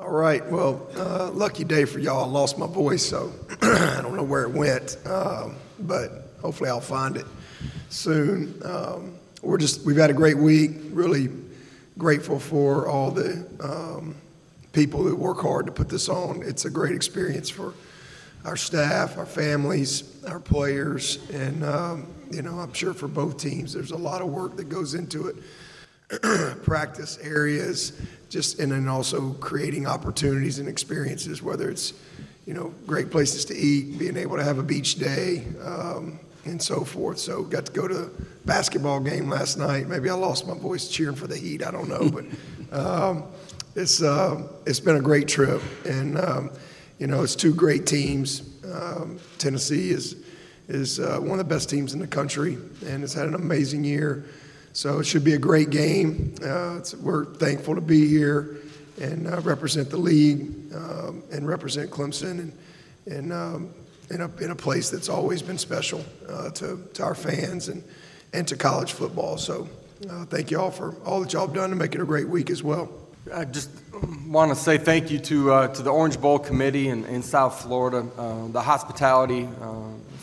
All right. Well, uh, lucky day for y'all. I lost my voice, so I don't know where it went, um, but hopefully I'll find it soon. Um, we're just we've had a great week. Really grateful for all the um, people that work hard to put this on. It's a great experience for our staff, our families, our players, and um, you know I'm sure for both teams there's a lot of work that goes into it. practice areas, just and then also creating opportunities and experiences, whether it's you know great places to eat, being able to have a beach day, um, and so forth. So got to go to a basketball game last night. Maybe I lost my voice cheering for the Heat. I don't know, but um, it's uh, it's been a great trip, and um, you know it's two great teams. Um, Tennessee is is uh, one of the best teams in the country, and it's had an amazing year. So it should be a great game. Uh, we're thankful to be here and uh, represent the league um, and represent Clemson and, and um, in, a, in a place that's always been special uh, to, to our fans and, and to college football. So uh, thank you all for all that y'all have done to make it a great week as well. I just want to say thank you to, uh, to the Orange Bowl Committee in, in South Florida. Uh, the hospitality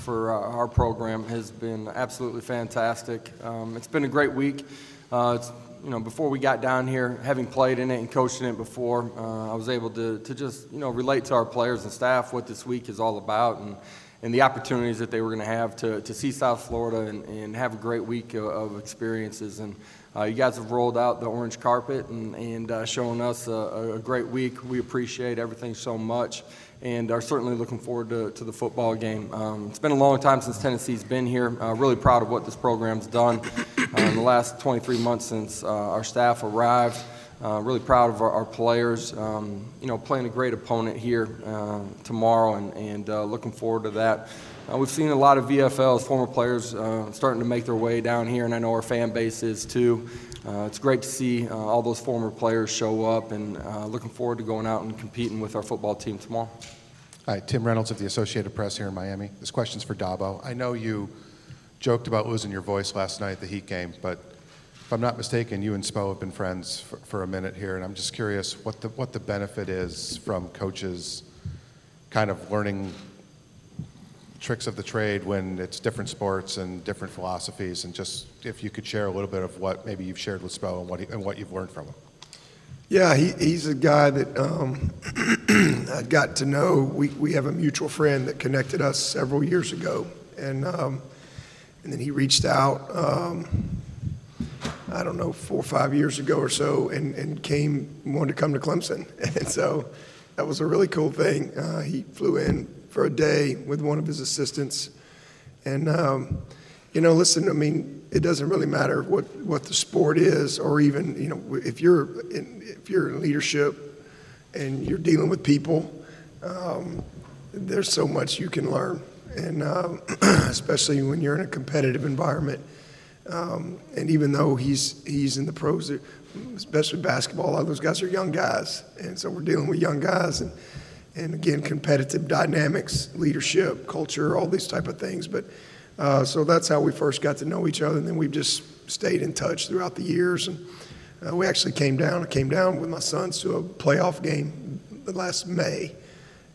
for uh, our program has been absolutely fantastic. Um, it's been a great week. Uh, you know, before we got down here, having played in it and coached in it before, uh, I was able to, to just, you know, relate to our players and staff what this week is all about and, and the opportunities that they were going to have to, to see South Florida and, and have a great week of, of experiences. And uh, you guys have rolled out the orange carpet and, and uh, shown us a, a, great week. We appreciate everything so much and are certainly looking forward to, to the football game. Um, it's been a long time since Tennessee's been here. Uh, really proud of what this program's done uh, in the last 23 months since uh, our staff arrived. Uh, really proud of our, our players. Um, you know, playing a great opponent here uh, tomorrow, and, and uh, looking forward to that. we've seen a lot of VFLs, former players, starting to make their way down here, and I know our fan base is too. Uh, it's great to see uh, all those former players show up and uh, looking forward to going out and competing with our football team tomorrow. Hi, Tim Reynolds of the Associated Press here in Miami. This question's for Dabo. I know you joked about losing your voice last night at the Heat game, but if I'm not mistaken, you and Spo have been friends for, for a minute here, and I'm just curious what the, what the benefit is from coaches kind of learning tricks of the trade when it's different sports and different philosophies, and just if you could share a little bit of what maybe you've shared with Spo and what, he, and what you've learned from him. Yeah, he, he's a guy that um, I got to know. We, we have a mutual friend that connected us several years ago, and um, and then he reached out. Um, I don't know, four or five years ago or so, and, and came wanted to come to Clemson, and so that was a really cool thing. Uh, he flew in for a day with one of his assistants. And, um, you know, listen, I mean, it doesn't really matter what, what the sport is, or even, you know, if you're in, if you're in leadership and you're dealing with people, um, there's so much you can learn. And um, especially when you're in a competitive environment. Um, and even though he's, he's in the pros, especially basketball, a lot of those guys are young guys. And so we're dealing with young guys. And, and again, competitive dynamics, leadership, culture, all these type of things. But uh, so that's how we first got to know each other, and then we've just stayed in touch throughout the years. And uh, we actually came down. I came down with my sons to a playoff game last May,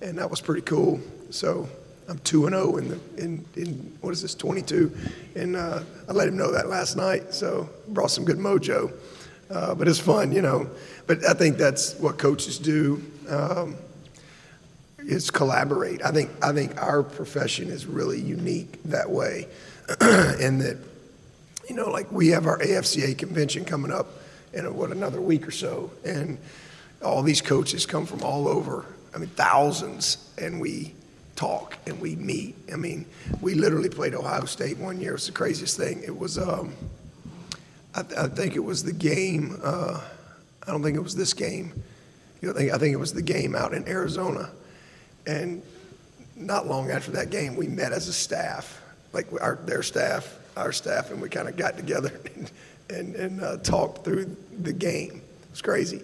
and that was pretty cool. So I'm two and zero oh in the in in what is this 22, and uh, I let him know that last night. So brought some good mojo. Uh, but it's fun, you know. But I think that's what coaches do. Um, is collaborate. I think I think our profession is really unique that way, in that you know, like we have our AFCA convention coming up in what another week or so, and all these coaches come from all over. I mean, thousands, and we talk and we meet. I mean, we literally played Ohio State one year. It was the craziest thing. It was, um, I, I, think it was the game. Uh, I don't think it was this game you know, I think, I think it was the game out in Arizona. And not long after that game, we met as a staff, like our, their staff, our staff, and we kind of got together and, and, and uh, talked through the game. It was crazy.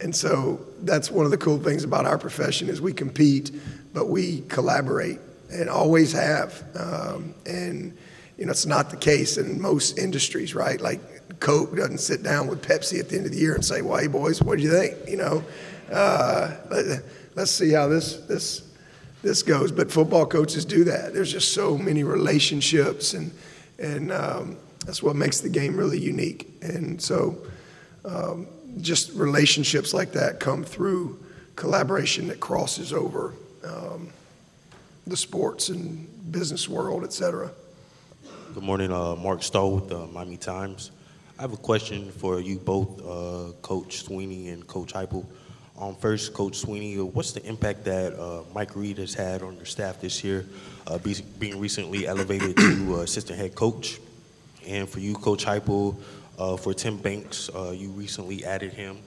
And so that's one of the cool things about our profession is we compete, but we collaborate and always have. Um, and you know, it's not the case in most industries, right? Like Coke doesn't sit down with Pepsi at the end of the year and say, "Well, hey boys, what do you think?" You know, uh, let, us see how this this this goes. But football coaches do that. There's just so many relationships, and and um, that's what makes the game really unique. And so, um, just relationships like that come through collaboration that crosses over um, the sports and business world, et cetera. Good morning, uh, Mark Stoll with the Miami Times. I have a question for you both, uh, Coach Swinney and Coach Heupel. Um, first, Coach Swinney, what's the impact that uh, Mike Reed has had on your staff this year, uh, be, being recently elevated to uh, assistant head coach? And for you, Coach Heupel, uh, for Tim Banks, you recently added him.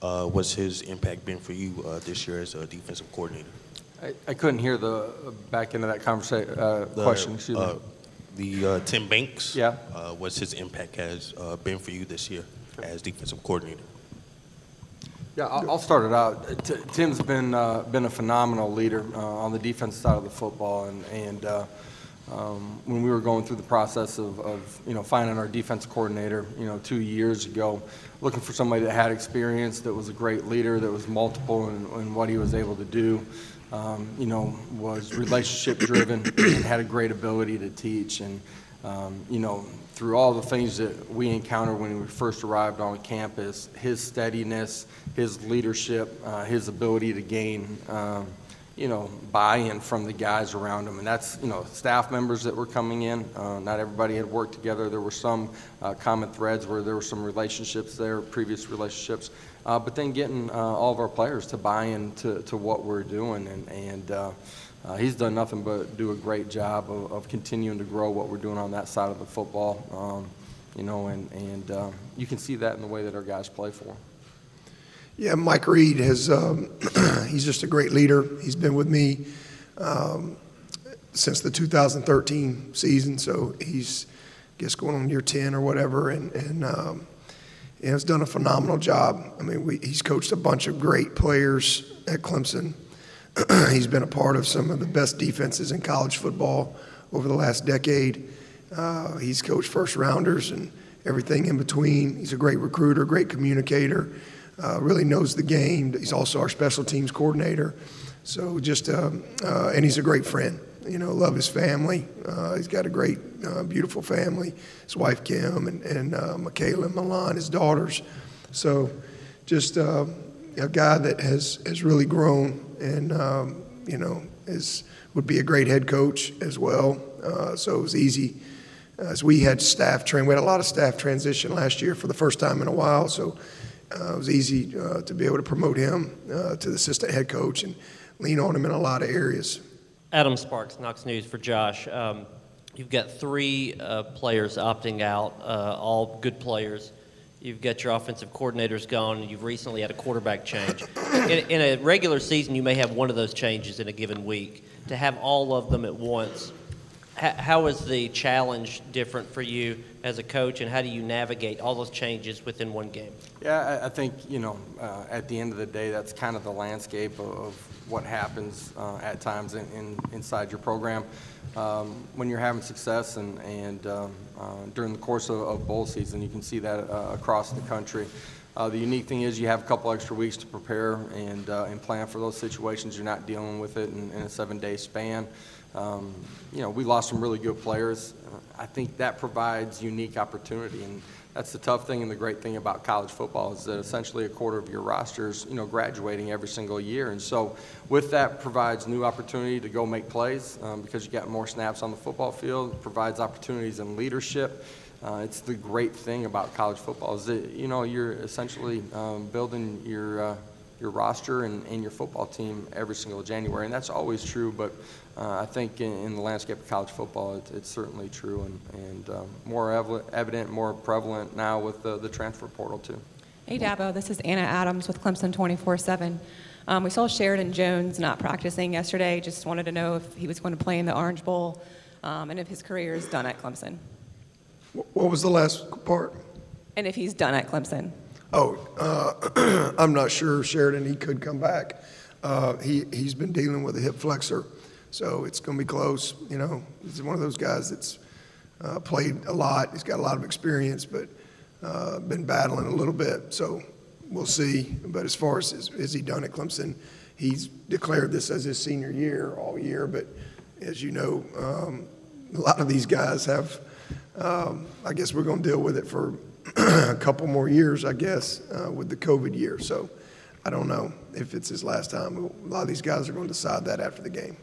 what's his impact been for you this year as a defensive coordinator? I, I couldn't hear the back end of that conversation question. Excuse me the uh, Tim Banks. Yeah. Uh, what's his impact has uh, been for you this year as defensive coordinator? Yeah, I'll, start it out. Tim's been uh, been a phenomenal leader uh, on the defense side of the football, and and uh, um, when we were going through the process of, of you know finding our defense coordinator, you know, two years ago, looking for somebody that had experience, that was a great leader, that was multiple in, in what he was able to do um, you know, was relationship driven and had a great ability to teach. And, um, you know, through all the things that we encountered when we first arrived on campus, his steadiness, his leadership, uh, his ability to gain, um, you know, buy-in from the guys around him. And that's, you know, staff members that were coming in. Uh, not everybody had worked together. There were some uh, common threads where there were some relationships there, previous relationships uh, but then getting uh, all of our players to buy into to what we're doing. And, and uh, he's done nothing but do a great job of, of, continuing to grow what we're doing on that side of the football. Um, you know, and, and uh, you can see that in the way that our guys play for him. Yeah, Mike Reed has, um, he's just a great leader. He's been with me um, since the 2013 season, so he's, I guess, going on year 10 or whatever. And, and um, and has done a phenomenal job. I mean, we, he's coached a bunch of great players at Clemson. he's been a part of some of the best defenses in college football over the last decade. Uh, he's coached first rounders and everything in between. He's a great recruiter, great communicator, uh, really knows the game. He's also our special teams coordinator. So just, um, uh, and he's a great friend you know, love his family. Uh, he's got a great, uh, beautiful family. His wife Kim and, and uh, Michaela and Milan, his daughters. So, just uh, a guy that has has really grown, and um, you know, is would be a great head coach as well. Uh, so it was easy. As we had staff train, we had a lot of staff transition last year for the first time in a while. So uh, it was easy to be able to promote him to the assistant head coach and lean on him in a lot of areas. Adam Sparks, Knox News for Josh. Um, you've got three uh, players opting out, uh, all good players. You've got your offensive coordinators gone. You've recently had a quarterback change. In, in, a regular season, you may have one of those changes in a given week. To have all of them at once, how is the challenge different for you as a coach, and how do you navigate all those changes within one game? Yeah, I, think you know, uh, at the end of the day, that's kind of the landscape of, of what happens uh, at times in, in, inside your program. Um, when you're having success and, and um, uh, during the course of, of, bowl season, you can see that uh, across the country. Uh, the unique thing is you have a couple extra weeks to prepare and, uh, and plan for those situations. You're not dealing with it in, in a seven-day span. Um, you know, we lost some really good players. I think that provides unique opportunity. And that's the tough thing and the great thing about college football is that essentially a quarter of your rosters, you know, graduating every single year. And so with that provides new opportunity to go make plays um, because you got more snaps on the football field. It provides opportunities in leadership. Uh, it's the great thing about college football is that, you know, you're essentially um, building your, uh, your roster and, and your football team every single January. And that's always true, but I think in, in, the landscape of college football, it, it's certainly true and, and um, more evident, more prevalent now with the, the transfer portal, too. Hey, Dabo. This is Anna Adams with Clemson 24 7. Um, we saw Sheridan Jones not practicing yesterday. Just wanted to know if he was going to play in the Orange Bowl um, and if his career is done at Clemson. What was the last part? And if he's done at Clemson. Oh, uh, I'm not sure Sheridan, he could come back. Uh, He, he's been dealing with a hip flexor, so it's going to be close, you know. He's one of those guys that's uh, played a lot, he's got a lot of experience, but uh, been battling a little bit, so we'll see. But as far as, is is he done at Clemson, he's declared this as his senior year all year, but as you know, um, a lot of these guys have, um, I guess we're going to deal with it for a couple more years, I guess, uh, with the COVID year. So I don't know if it's his last time. A lot of these guys are going to decide that after the game.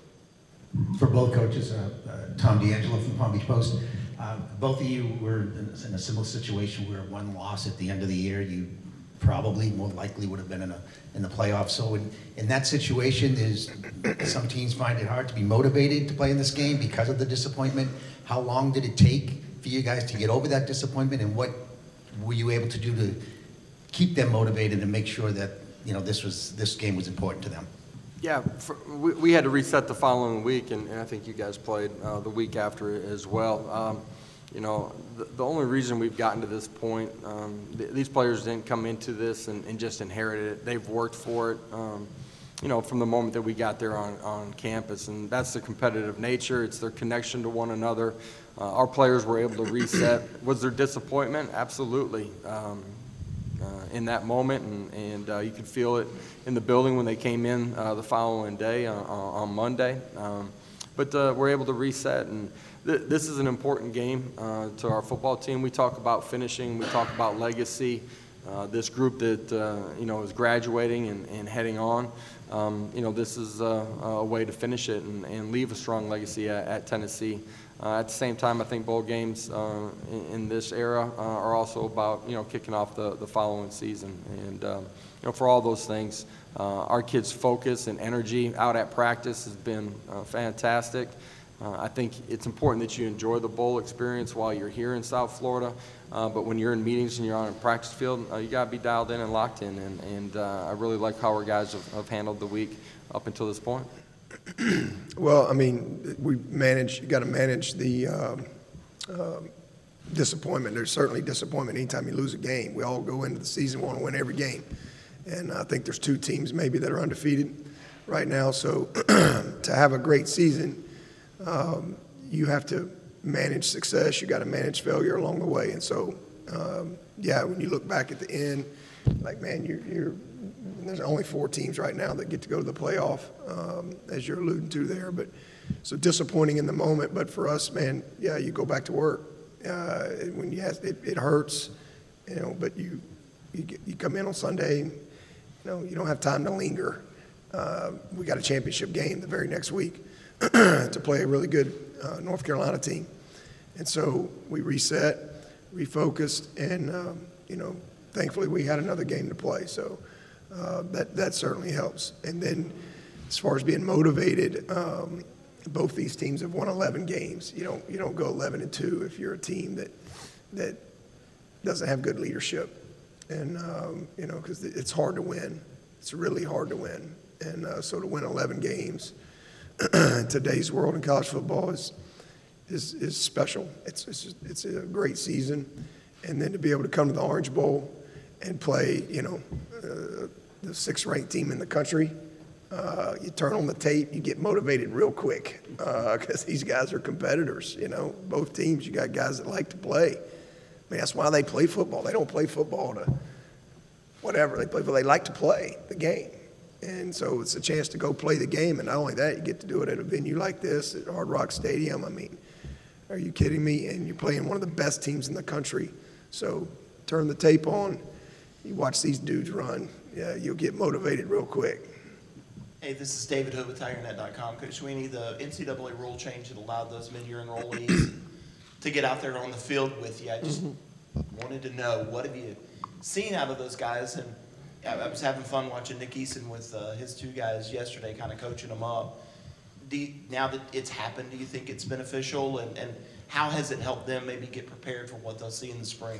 For both coaches, uh, uh, Tom D'Angelo from Palm Beach Post. Uh, Both of you were in in a similar situation where one loss at the end of the year, you probably more likely would have been in a, in the playoffs. So in, in that situation, is, some teams find it hard to be motivated to play in this game because of the disappointment. How long did it take for you guys to get over that disappointment? And what were you able to do to keep them motivated and make sure that, you know, this was, this game was important to them? Yeah, for, we, we had to reset the following week, and, and I think you guys played uh, the week after as well. Um, you know, the, the only reason we've gotten to this point, um, th- these players didn't come into this and, and just inherited it. They've worked for it. Um, you know, from the moment that we got there on, on campus, and that's the competitive nature. It's their connection to one another. Uh, our players were able to reset. Was there disappointment? Absolutely. Um, in that moment, and, and uh, you could feel it in the building when they came in uh, the following day on, on Monday. Um, but uh, we're able to reset, and th- this is an important game uh, to our football team. We talk about finishing, we talk about legacy. Uh, this group that uh, you know is graduating and, and heading on, um, you know, this is uh, a way to finish it and, and leave a strong legacy at, at Tennessee. Uh, at the same time, I think bowl games uh, in, in this era uh, are also about you know kicking off the, the following season, and um, you know for all those things, uh, our kids' focus and energy out at practice has been uh, fantastic. Uh, I think it's important that you enjoy the bowl experience while you're here in South Florida, but when you're in meetings and you're on a practice field, you got to be dialed in and locked in, and, and I really like how our guys have, have handled the week up until this point. Well, I mean, we manage, you got to manage the um, disappointment. There's certainly disappointment anytime you lose a game. We all go into the season want to win every game. And I think there's two teams maybe that are undefeated right now. So to have a great season, um, you have to manage success. You got to manage failure along the way. And so, um, yeah, when you look back at the end, like, man, you're, you're there's only four teams right now that get to go to the playoff, um, as you're alluding to there. But so disappointing in the moment. But for us, man, yeah, you go back to work. Uh, when you have, it, it hurts, you know. But you you, get, you come in on Sunday, you know, you don't have time to linger. Uh, we got a championship game the very next week to play a really good uh, North Carolina team, and so we reset, refocused, and um, you know, thankfully we had another game to play. So uh, that that certainly helps. And then, as far as being motivated, um, both these teams have won 11 games. You don't you don't go 11 and two if you're a team that that doesn't have good leadership, and um, you know because it's hard to win. It's really hard to win, and uh, so to win 11 games in today's world in college football is is is special. It's it's it's a great season, and then to be able to come to the Orange Bowl and play, you know, uh, the sixth-ranked team in the country. Uh, you turn on the tape, you get motivated real quick because these guys are competitors. You know, both teams, you got guys that like to play. I mean, that's why they play football. They don't play football to whatever they play, but they like to play the game. And so it's a chance to go play the game. And not only that, you get to do it at a venue like this at Hard Rock Stadium. I mean, are you kidding me? And you're playing one of the best teams in the country. So turn the tape on, you watch these dudes run, yeah, you'll get motivated real quick. Hey, this is David Hood with TigerNet.com. Coach Swinney, the NCAA rule change that allowed those mid-year enrollees to get out there on the field with you. I just wanted to know, what have you seen out of those guys? And I was having fun watching Nick Eason with uh, his two guys yesterday, kind of coaching them up. You, now that it's happened, do you think it's beneficial? And, and how has it helped them maybe get prepared for what they'll see in the spring?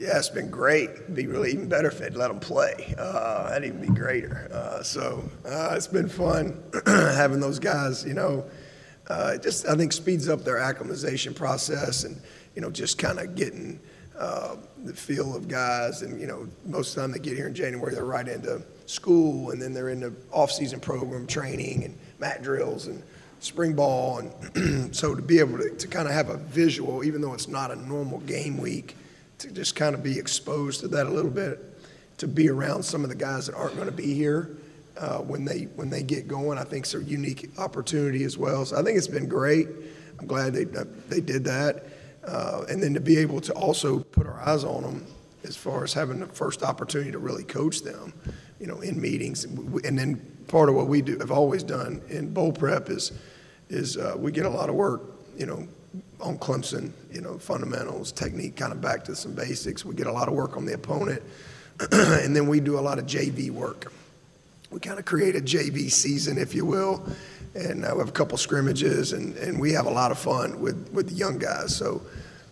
Yeah, it's been great. It'd be really even better if they'd let them play. Uh, that'd even be greater. Uh, so uh, it's been fun having those guys. You know, uh, just I think speeds up their acclimatization process, and you know, just kind of getting uh, the feel of guys. And you know, most of the time they get here in January, they're right into school, and then they're in the off-season program training and mat drills and spring ball, and so to be able to, to kind of have a visual, even though it's not a normal game week to just kind of be exposed to that a little bit, to be around some of the guys that aren't going to be here uh, when they when they get going. I think it's a unique opportunity as well. So I think it's been great. I'm glad they they did that, uh, and then to be able to also put our eyes on them as far as having the first opportunity to really coach them, you know, in meetings, and then part of what we do have always done in bowl prep is is uh, we get a lot of work, you know, on Clemson, you know, fundamentals, technique, kind of back to some basics. We get a lot of work on the opponent, and then we do a lot of JV work. We kind of create a JV season, if you will, and uh, we have a couple scrimmages, and, and we have a lot of fun with, with the young guys. So,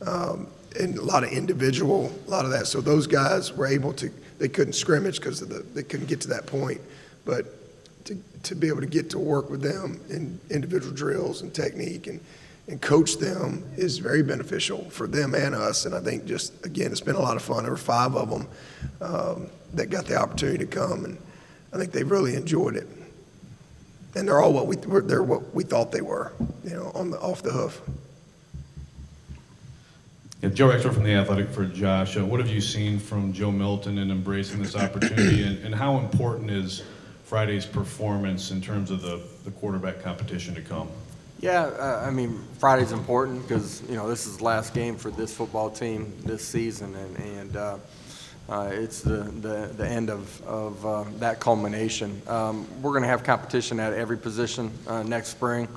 um, and a lot of individual, a lot of that. So those guys were able to, they couldn't scrimmage because of the, they couldn't get to that point, but to, to be able to get to work with them in individual drills and technique and and coach them is very beneficial for them and us. And I think just again, it's been a lot of fun. There were five of them um, that got the opportunity to come, and I think they really enjoyed it. And they're all what we they're what we thought they were, you know, on the off the hoof. Yeah, Joe Exler from The Athletic for Josh. Uh, what have you seen from Joe Milton in embracing this opportunity, and, and how important is Friday's performance in terms of the, the quarterback competition to come? Yeah, uh, I mean, Friday's important because, you know, this is the last game for this football team this season, and, and uh, uh, it's the, the, the end of, of uh, that culmination. Um, we're going to have competition at every position uh, next spring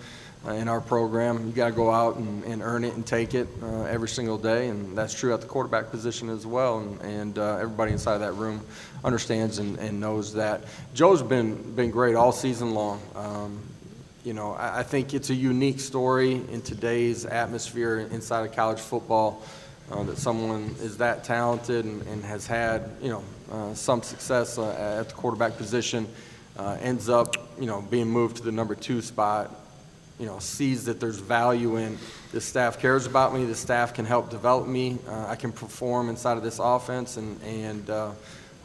uh, in our program. You got to go out and, and earn it and take it every single day, and that's true at the quarterback position as well. And, and everybody inside that room understands and, and knows that. Joe's been, been great all season long. Um, you know, I, I, think it's a unique story in today's atmosphere inside of college football uh, that someone is that talented and, and has had, you know, uh, some success uh, at the quarterback position, uh, ends up, you know, being moved to the number two spot, you know, sees that there's value in the staff cares about me, the staff can help develop me, uh, I can perform inside of this offense, and, and uh,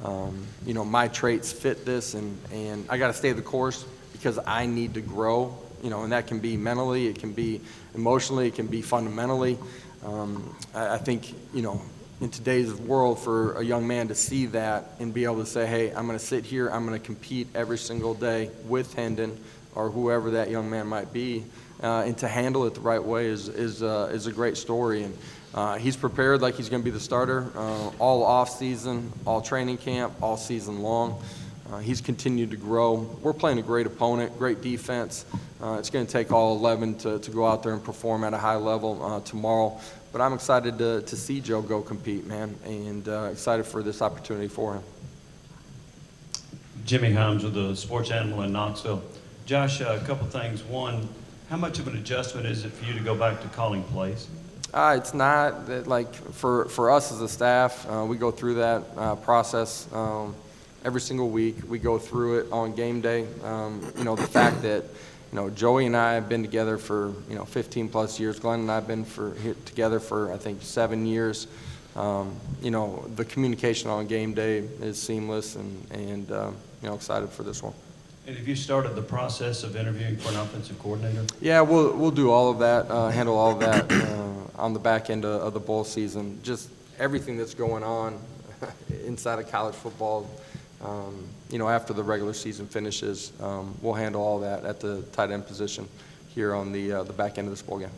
um, you know, my traits fit this, and, and I got to stay the course because I need to grow, you know, and that can be mentally, it can be emotionally, it can be fundamentally. Um, I, I think, you know, in today's world for a young man to see that and be able to say, hey, I'm going to sit here, I'm going to compete every single day with Hendon or whoever that young man might be, uh, and to handle it the right way is, is, uh, is a great story. And uh, he's prepared like he's going to be the starter uh, all off season, all training camp, all season long. Uh, he's continued to grow. We're playing a great opponent, great defense. Uh, it's going to take all 11 to, to go out there and perform at a high level uh, tomorrow. But I'm excited to, to see Joe go compete, man, and uh, excited for this opportunity for him. Jimmy Hyams with the Sports Animal in Knoxville. Josh, uh, a couple things. One, how much of an adjustment is it for you to go back to calling plays? Uh, it's not that, like for, for us as a staff, uh, we go through that uh, process. Um, every single week. We go through it on game day. Um, you know, the fact that, you know, Joey and I have been together for, you know, 15 plus years. Glenn and I have been for, together for, I think, seven years. um, you know, the communication on game day is seamless and, and um, you know, excited for this one. And have you started the process of interviewing for an offensive coordinator? Yeah, we'll, we'll do all of that, uh, handle all of that uh, on the back end of, of the bowl season. Just everything that's going on inside of college football, um, you know, after the regular season finishes, um, we'll handle all that at the tight end position here on the, uh, the back end of this bowl game.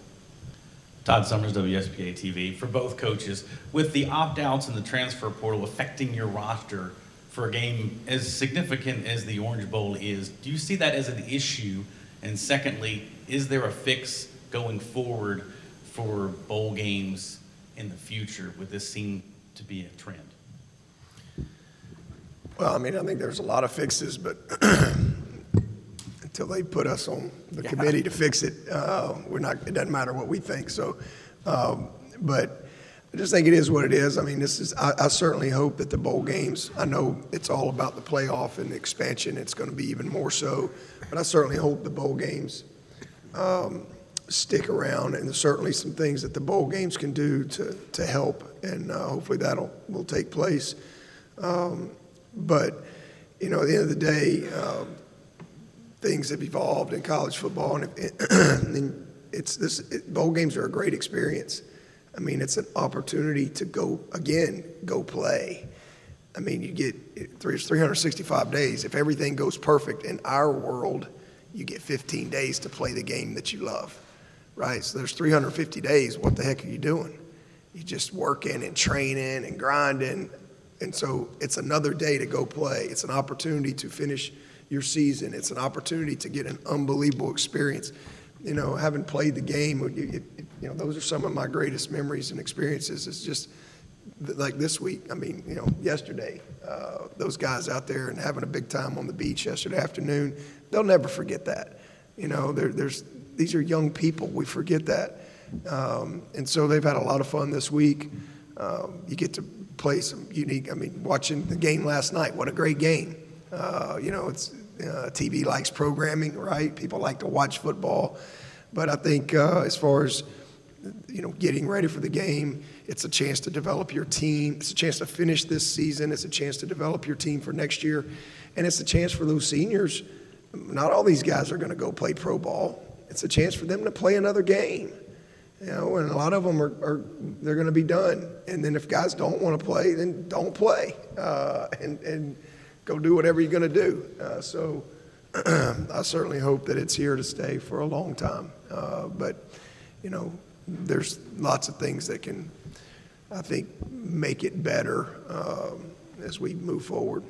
Todd Summers, WSPA TV. For both coaches, with the opt outs and the transfer portal affecting your roster for a game as significant as the Orange Bowl is, do you see that as an issue? And secondly, is there a fix going forward for bowl games in the future? Would this seem to be a trend? Well, I mean, I think there's a lot of fixes, but until they put us on the Yeah. committee to fix it, uh, we're not, it doesn't matter what we think, so. um, But I just think it is what it is. I mean, this is, I, I certainly hope that the bowl games, I know it's all about the playoff and the expansion, it's gonna be even more so, but I certainly hope the bowl games um, stick around, and there's certainly some things that the bowl games can do to, to help, and uh, hopefully that'll, will take place. Um, But, you know, at the end of the day, um, things have evolved in college football, and, if, and it's this it, bowl games are a great experience. I mean, it's an opportunity to go again, go play. I mean, you get it- three- it's 365 days. If everything goes perfect in our world, you get 15 days to play the game that you love, right? So there's 350 days. What the heck are you doing? You're just working and training and grinding. And so it's another day to go play. It's an opportunity to finish your season. It's an opportunity to get an unbelievable experience. You know, having played the game, you, you- you know, those are some of my greatest memories and experiences. It's just like this week. I mean, you know, yesterday, uh, those guys out there and having a big time on the beach yesterday afternoon, they'll never forget that. You know, there's these are young people. We forget that, um, and so they've had a lot of fun this week. Um, you get to play some unique. I mean, watching the game last night. What a great game! Uh, you know, it's uh, TV likes programming, right? People like to watch football, but I think uh, as far as you know, getting ready for the game. It's a chance to develop your team. It's a chance to finish this season. It's a chance to develop your team for next year. And it's a chance for those seniors. Not all these guys are going to go play pro ball. It's a chance for them to play another game. You know, and a lot of them are, are they're going to be done. And then if guys don't want to play, then don't play uh, and, and go do whatever you're going to do. Uh, so I certainly hope that it's here to stay for a long time. Uh, but, you know, there's lots of things that can, I think, make it better um, as we move forward.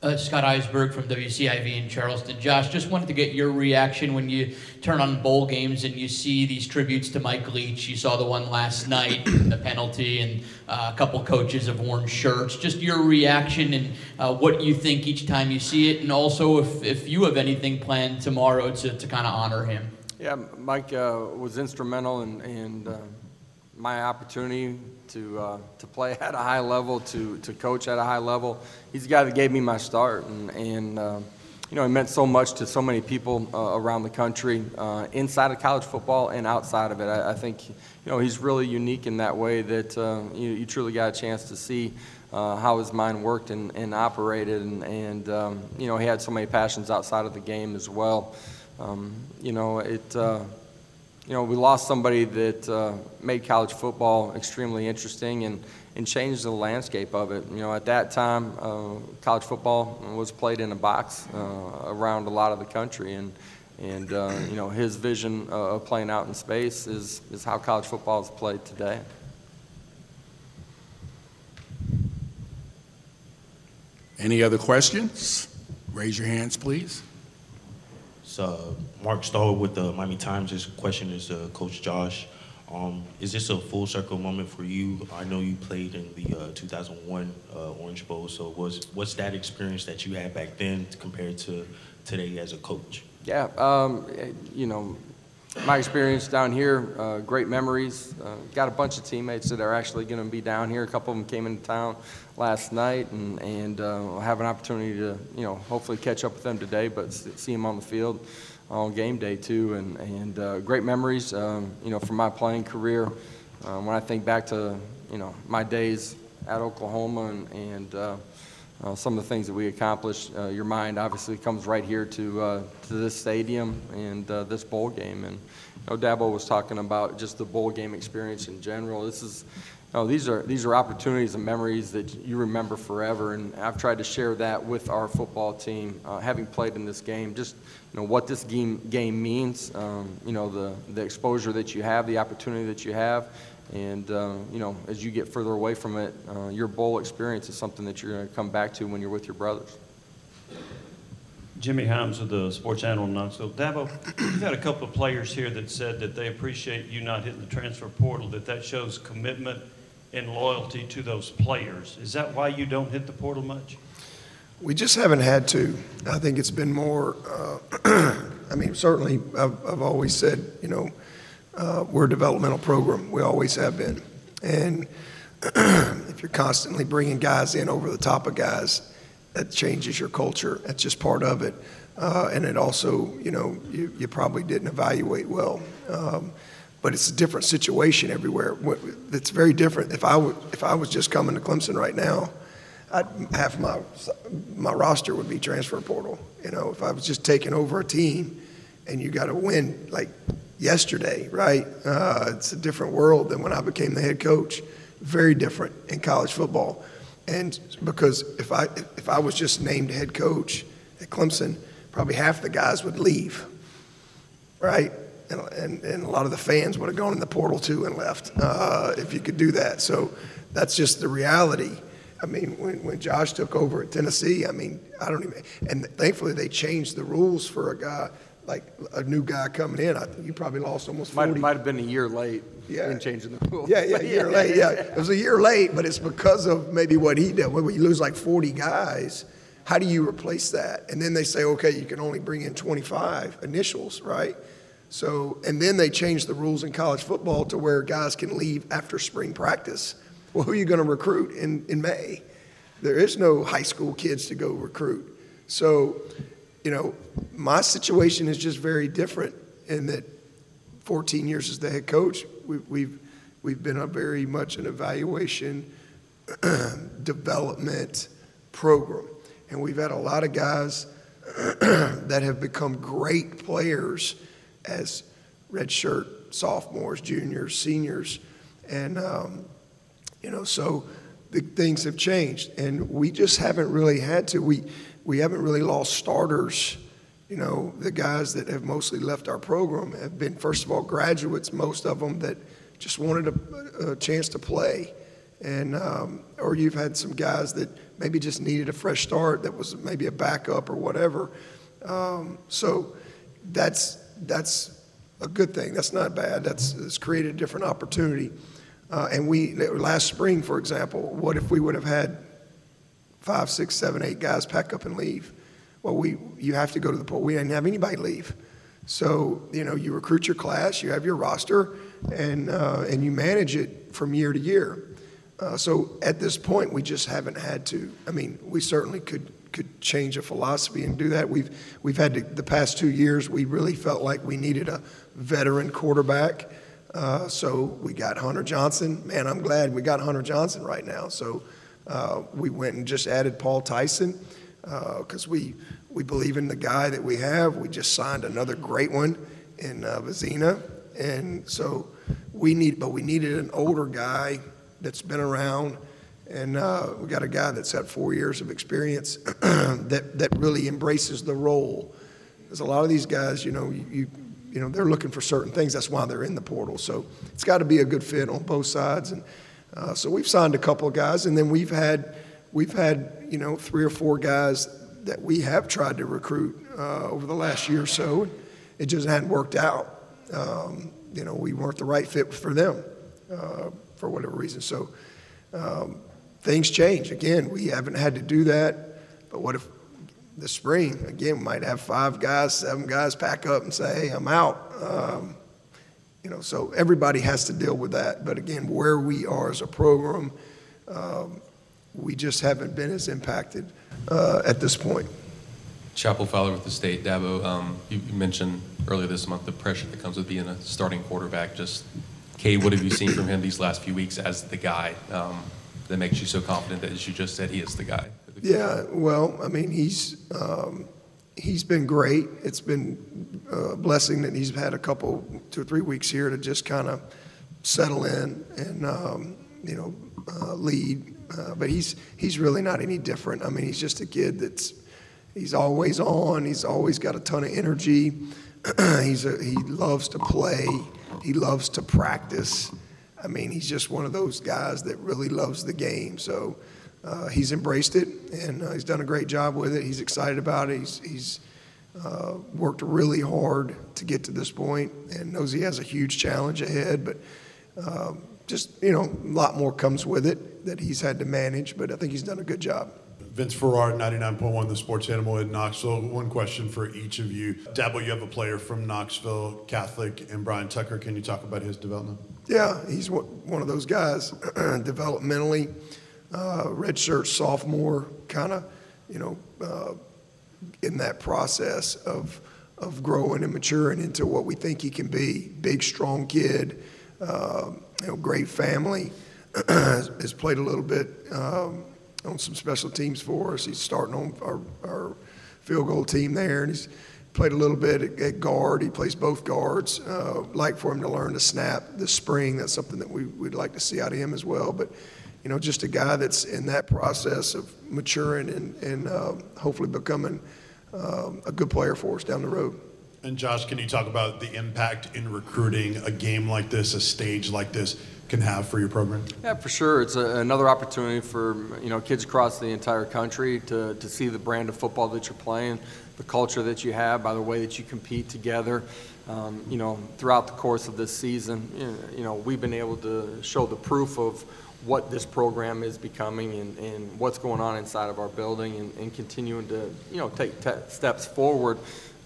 Uh, Scott Eisberg from WCIV in Charleston. Josh, just wanted to get your reaction when you turn on bowl games and you see these tributes to Mike Leach. You saw the one last night, the penalty, and uh, a couple coaches have worn shirts. Just your reaction and uh, what you think each time you see it, and also if, if you have anything planned tomorrow to, to kind of honor him. Yeah, Mike uh, was instrumental in, in uh, my opportunity to, uh, to play at a high level, to, to coach at a high level. He's the guy that gave me my start, and, and uh, you know, he meant so much to so many people uh, around the country, uh, inside of college football and outside of it. I, I think, you know, he's really unique in that way that uh, you, you truly got a chance to see uh, how his mind worked and, and operated, and, and um, you know, he had so many passions outside of the game as well. Um, you know, it. You know, we lost somebody that uh, made college football extremely interesting and, and changed the landscape of it. You know, at that time, uh, college football was played in a box uh, around a lot of the country, and and uh, you know, his vision uh, of playing out in space is is how college football is played today. Any other questions? Raise your hands, please. It's uh, Mark Starr with the Miami Times. His question is uh, Coach Josh. Um, is this a full circle moment for you? I know you played in the uh, 2001 uh, Orange Bowl, so was what's that experience that you had back then compared to today as a coach? Yeah, um, you know, my experience down here, uh, great memories. Uh, got a bunch of teammates that are actually going to be down here. A couple of them came into town last night, and and uh, have an opportunity to, you know, hopefully catch up with them today, but see them on the field on game day too. And and uh, great memories, um, you know, from my playing career. Um, when I think back to, you know, my days at Oklahoma and, and uh, uh, some of the things that we accomplished, uh, your mind obviously comes right here to, uh, to this stadium and uh, this bowl game. And you know, Dabo was talking about just the bowl game experience in general. This is, you know, these are these are opportunities and memories that you remember forever. And I've tried to share that with our football team, uh, having played in this game. Just you know what this game game means. Um, you know the the exposure that you have, the opportunity that you have. And, uh, you know, as you get further away from it, uh, your bowl experience is something that you're going to come back to when you're with your brothers. Jimmy Hyams with the Sports Animal in Knoxville. Dabo, you've had a couple of players here that said that they appreciate you not hitting the transfer portal, that that shows commitment and loyalty to those players. Is that why you don't hit the portal much? We just haven't had to. I think it's been more, uh, I mean, certainly I've, I've always said, you know, uh, we're a developmental program. We always have been. And if you're constantly bringing guys in over the top of guys, that changes your culture. That's just part of it. Uh, and it also, you know, you, you probably didn't evaluate well. Um, but it's a different situation everywhere. It's very different. If I, w- if I was just coming to Clemson right now, I'd, half my, my roster would be transfer portal. You know, if I was just taking over a team and you got to win, like yesterday, right? Uh, it's a different world than when I became the head coach. Very different in college football. And because if I if I was just named head coach at Clemson, probably half the guys would leave, right? And, and, and a lot of the fans would have gone in the portal too and left uh, if you could do that. So that's just the reality. I mean, when, when Josh took over at Tennessee, I mean, I don't even, and thankfully they changed the rules for a guy like a new guy coming in. I you probably lost almost 40. Might, might have been a year late yeah. in changing the rules. Yeah, yeah, a year late. Yeah, it was a year late, but it's because of maybe what he did. When you lose like 40 guys, how do you replace that? And then they say, okay, you can only bring in 25 initials, right? So, and then they changed the rules in college football to where guys can leave after spring practice. Well, who are you going to recruit in, in May? There is no high school kids to go recruit. So you know, my situation is just very different in that 14 years as the head coach, we, we've, we've been a very much an evaluation development program. And we've had a lot of guys that have become great players as redshirt sophomores, juniors, seniors. And, um, you know, so the things have changed. And we just haven't really had to. We, we haven't really lost starters. You know, the guys that have mostly left our program have been, first of all, graduates, most of them that just wanted a, a chance to play. And, um, or you've had some guys that maybe just needed a fresh start that was maybe a backup or whatever. Um, so that's, that's a good thing. That's not bad. That's, it's created a different opportunity. Uh, and we, last spring, for example, what if we would have had five, six, seven, eight guys pack up and leave. Well, we you have to go to the poll. We didn't have anybody leave. So you know, you recruit your class, you have your roster, and uh, and you manage it from year to year. Uh, so at this point, we just haven't had to. I mean, we certainly could could change a philosophy and do that. We've we've had to, the past two years. We really felt like we needed a veteran quarterback. Uh, so we got Hunter Johnson. Man, I'm glad we got Hunter Johnson right now. So uh, we went and just added Paul Tyson because uh, we, we believe in the guy that we have. We just signed another great one in uh, Vizzina. And so we need, but we needed an older guy that's been around. And uh, we got a guy that's had four years of experience that, that really embraces the role. Because a lot of these guys, you know, you, you know, they're looking for certain things. That's why they're in the portal. So it's got to be a good fit on both sides. And uh, so we've signed a couple of guys, and then we've had we've had you know three or four guys that we have tried to recruit uh, over the last year or so. It just hadn't worked out. Um, you know, we weren't the right fit for them uh, for whatever reason. So um, things change. Again, we haven't had to do that. But what if the spring again we might have five guys, seven guys pack up and say, "Hey, I'm out." Um, you know, so everybody has to deal with that. But again, where we are as a program, um, we just haven't been as impacted uh, at this point. Chapel Fowler with the state. Dabo, um, you, mentioned earlier this month the pressure that comes with being a starting quarterback. Just Cade, what have you seen from him these last few weeks as the guy um, that makes you so confident that, as you just said, he is the guy? Yeah, well, I mean, he's um, he's been great. It's been a blessing that he's had a couple, two or three weeks here to just kind of settle in and um, you know uh, lead. Uh, but he's he's really not any different. I mean, he's just a kid that's he's always on. He's always got a ton of energy. he's a, he loves to play. He loves to practice. I mean, he's just one of those guys that really loves the game. So uh, he's embraced it and uh, he's done a great job with it. He's excited about it. He's, he's uh, worked really hard to get to this point and knows he has a huge challenge ahead. But um, just, you know, a lot more comes with it that he's had to manage. But I think he's done a good job. Vince Ferrara, 99.1 The Sports Animal in Knoxville. One question for each of you. Dabo, you have a player from Knoxville, Catholic, and Bryn Tucker. Can you talk about his development? Yeah, he's one of those guys developmentally uh, redshirt sophomore, kind of, you know, uh, in that process of of growing and maturing into what we think he can be. Big, strong kid, uh, you know, great family. has played a little bit um, on some special teams for us. He's starting on our, our field goal team there, and he's played a little bit at, at guard. He plays both guards. Uh, like for him to learn to snap this spring. That's something that we, would like to see out of him as well. But you know, just a guy that's in that process of maturing and, and uh, hopefully becoming um, a good player for us down the road. And Josh, can you talk about the impact in recruiting a game like this, a stage like this, can have for your program? Yeah, for sure. It's a, another opportunity for you know kids across the entire country to, to see the brand of football that you're playing, the culture that you have, by the way that you compete together. Um, you know, throughout the course of this season, you know, we've been able to show the proof of what this program is becoming and, and what's going on inside of our building and, and continuing to, you know, take te- steps forward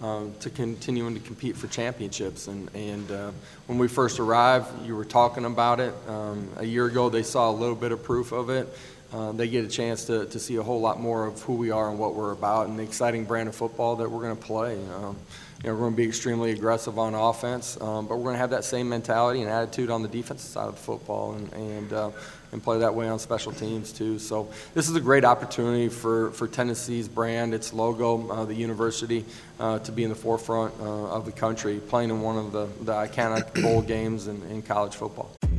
um, to continuing to compete for championships. And, and uh, when we first arrived, you were talking about it. Um, a year ago, they saw a little bit of proof of it. Uh, they get a chance to, to see a whole lot more of who we are and what we're about and the exciting brand of football that we're going to play. Um, you know, we're going to be extremely aggressive on offense, um, but we're going to have that same mentality and attitude on the defensive side of the football. And, and uh, and play that way on special teams too. So this is a great opportunity for, for Tennessee's brand, its logo, uh, the university, uh, to be in the forefront uh, of the country, playing in one of the, the iconic bowl games in, in college football.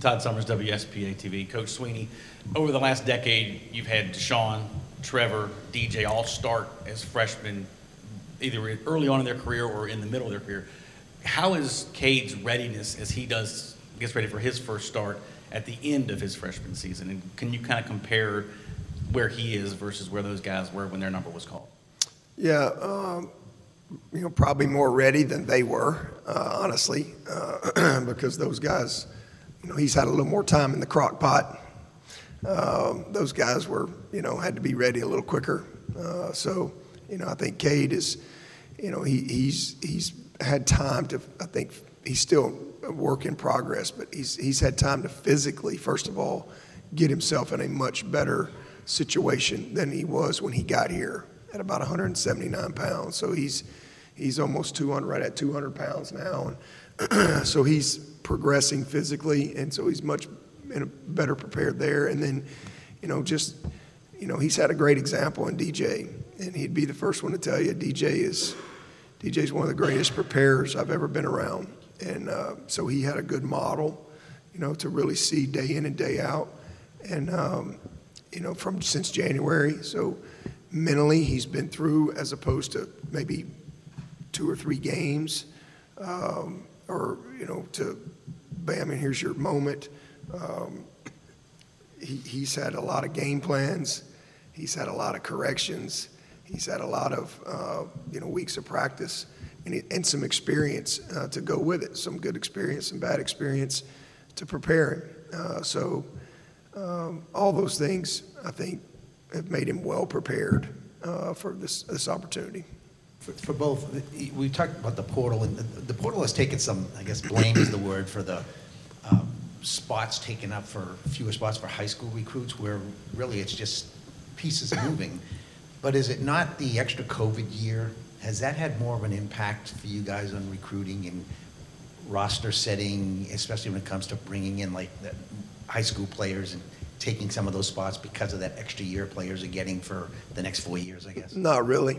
Todd Summers, WSPA TV. Coach Swinney, over the last decade, you've had Deshaun, Trevor, DJ all start as freshmen either early on in their career or in the middle of their career. How is Cade's readiness as he does gets ready for his first start at the end of his freshman season? And can you kind of compare where he is versus where those guys were when their number was called? Yeah, um, you know, probably more ready than they were, uh, honestly, uh, because those guys, you know, he's had a little more time in the crock pot. Um, those guys were, you know, had to be ready a little quicker. Uh, so, you know, I think Cade is, you know, he, he's he's had time to. I think he's still a work in progress, but he's he's had time to physically, first of all, get himself in a much better situation than he was when he got here at about 179 pounds. So he's he's almost 200, right at 200 pounds now, and so he's progressing physically, and so he's much better prepared there. And then, you know, just you know, he's had a great example in DJ and he'd be the first one to tell you DJ is DJ's one of the greatest preparers I've ever been around, and uh, so he had a good model, you know, to really see day in and day out, and um, you know, from since January. So mentally, he's been through as opposed to maybe two or three games, um, or you know, to bam, and here's your moment. Um, he, he's had a lot of game plans. He's had a lot of corrections He's had a lot of uh, you know weeks of practice and, and some experience uh, to go with it. Some good experience, some bad experience. to prepare him. Uh, so um, all those things, I think, have made him well prepared uh, for this, this opportunity. For, for both, we talked about the portal, and the, the portal has taken some, I guess, blame is the word for the um, spots taken up for fewer spots for high school recruits, where really it's just pieces moving. But is it not the extra COVID year? Has that had more of an impact for you guys on recruiting and roster setting, especially when it comes to bringing in like the high school players and taking some of those spots because of that extra year players are getting for the next four years, I guess? Not really.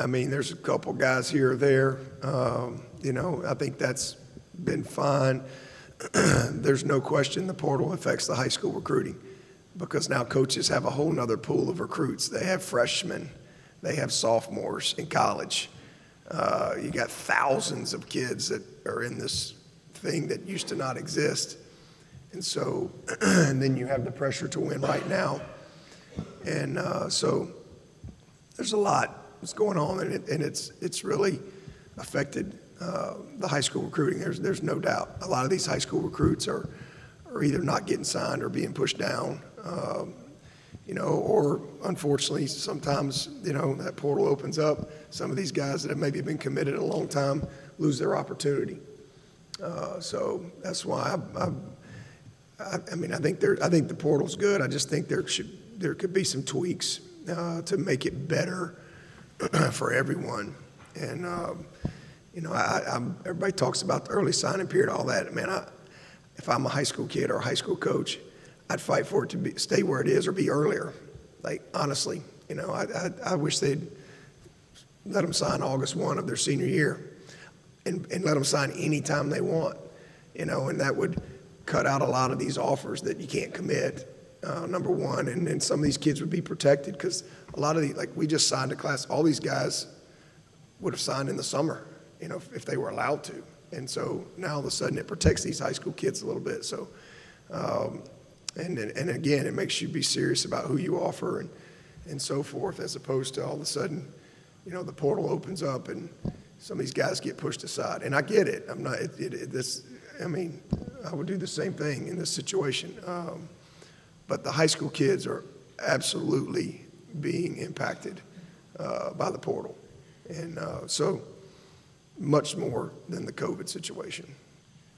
I mean, there's a couple guys here or there. Um, you know, I think that's been fine. there's no question the portal affects the high school recruiting because now coaches have a whole nother pool of recruits. They have freshmen, they have sophomores in college. Uh, you got thousands of kids that are in this thing that used to not exist. And so, and then you have the pressure to win right now. And uh, so there's a lot that's going on, and, it, and it's, it's really affected uh, the high school recruiting. There's, there's no doubt. A lot of these high school recruits are, are either not getting signed or being pushed down. Um, you know, or unfortunately, sometimes, you know, that portal opens up. Some of these guys that have maybe been committed a long time lose their opportunity. Uh, so that's why I, I, I, mean, I think there, I think the portal's good. I just think there should, there could be some tweaks uh, to make it better for everyone. And um, you know, I, I'm, everybody talks about the early signing period, all that. Man, I, if I'm a high school kid or a high school coach, I'd fight for it to be, stay where it is or be earlier. Like, honestly, you know, I, I, I wish they'd let them sign August 1 of their senior year and, and let them sign any time they want, you know, and that would cut out a lot of these offers that you can't commit, uh, number one. And then some of these kids would be protected because a lot of the, like, we just signed a class, all these guys would have signed in the summer, you know, if, if they were allowed to. And so now all of a sudden it protects these high school kids a little bit. So, um, and, and again, it makes you be serious about who you offer and, and so forth, as opposed to all of a sudden, you know, the portal opens up and some of these guys get pushed aside. And I get it. I'm not, it, it, it, this, I mean, I would do the same thing in this situation. Um, but the high school kids are absolutely being impacted uh, by the portal. And uh, so, much more than the COVID situation.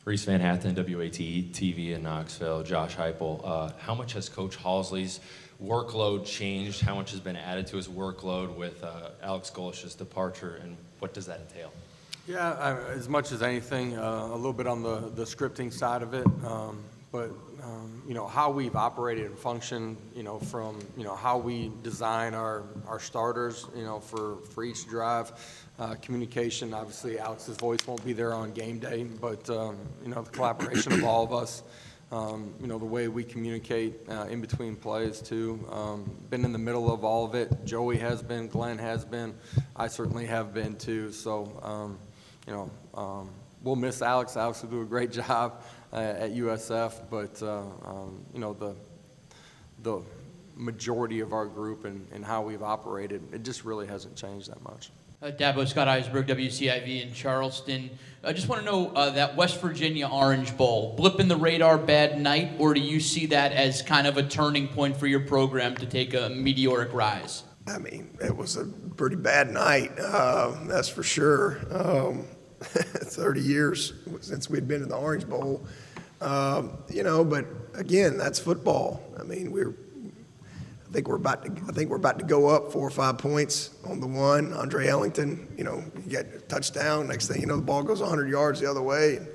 Reese Van Hatten, WATE TV in Knoxville. Josh Heupel. Uh, how much has Coach Halzle's workload changed? How much has been added to his workload with uh, Alex Golesh's departure, and what does that entail? Yeah, I, as much as anything, uh, a little bit on the, the scripting side of it, um, but um, you know how we've operated and functioned, you know, from you know how we design our our starters, you know, for for each drive uh, communication. Obviously, Alex's voice won't be there on game day, but um, you know the collaboration of all of us. Um, you know the way we communicate uh, in between plays too. Um, been in the middle of all of it. Joey has been. Glenn has been. I certainly have been too. So um, you know um, we'll miss Alex. Alex will do a great job at USF, but uh, um, you know the the majority of our group and, and how we've operated, it just really hasn't changed that much. Uh, Dabo Scott Eisberg, WCIV in Charleston. I just want to know uh, that West Virginia Orange Bowl, blip in the radar, bad night, or do you see that as kind of a turning point for your program to take a meteoric rise? I mean, it was a pretty bad night, uh, that's for sure. Um, 30 years since we'd been in the Orange Bowl. Um, you know, but again, that's football. I mean, we're I think we're about to. I think we're about to go up four or five points on the one. Andre Ellington, you know, you get a touchdown. Next thing you know, the ball goes 100 yards the other way. And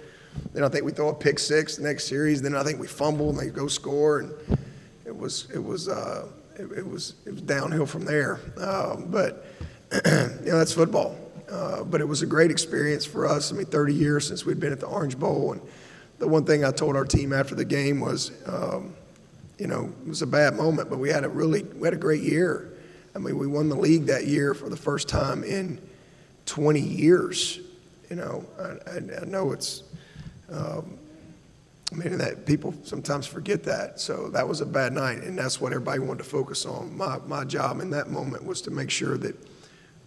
then I think we throw a pick six the next series. Then I think we fumble and they go score. And it was it was uh, it, it, was it was downhill from there. Um, but you know, that's football. Uh, but it was a great experience for us. I mean, 30 years since we'd been at the Orange Bowl, and the one thing I told our team after the game was. Um, you know, it was a bad moment, but we had a really, we had a great year. I mean, we won the league that year for the first time in 20 years. You know, I, I, know it's, um, I mean, that people sometimes forget that. So that was a bad night, and that's what everybody wanted to focus on. My, my job in that moment was to make sure that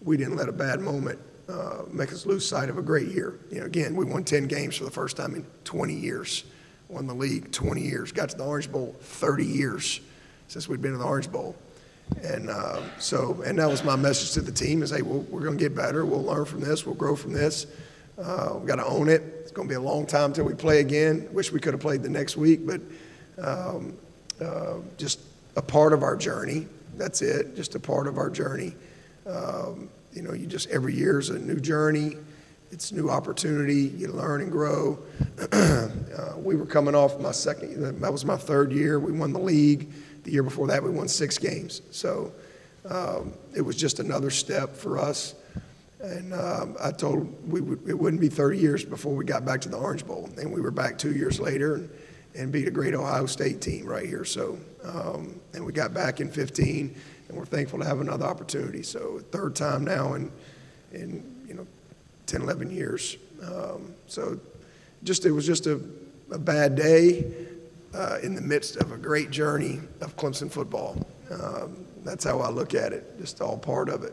we didn't let a bad moment uh, make us lose sight of a great year. You know, again, we won 10 games for the first time in 20 years won the league 20 years, got to the Orange Bowl 30 years since we'd been in the Orange Bowl. And uh, so, and that was my message to the team is, hey, we're going to get better. We'll learn from this. We'll grow from this. Uh, we've got to own it. It's going to be a long time until we play again. Wish we could have played the next week, but um, uh, just a part of our journey. That's it, just a part of our journey. Um, you know, you just every year is a new journey. It's new opportunity. You learn and grow. uh, we were coming off my second. That was my third year. We won the league. The year before that, we won six games. So um, it was just another step for us. And um, I told we would, it wouldn't be 30 years before we got back to the Orange Bowl. And we were back two years later and, and beat a great Ohio State team right here. So, um, and we got back in 15, and we're thankful to have another opportunity. So, third time now in, in you know, 10, 11 years. Um, so, just it was just a, a bad day uh, in the midst of a great journey of Clemson football. Um, that's how I look at it, just all part of it.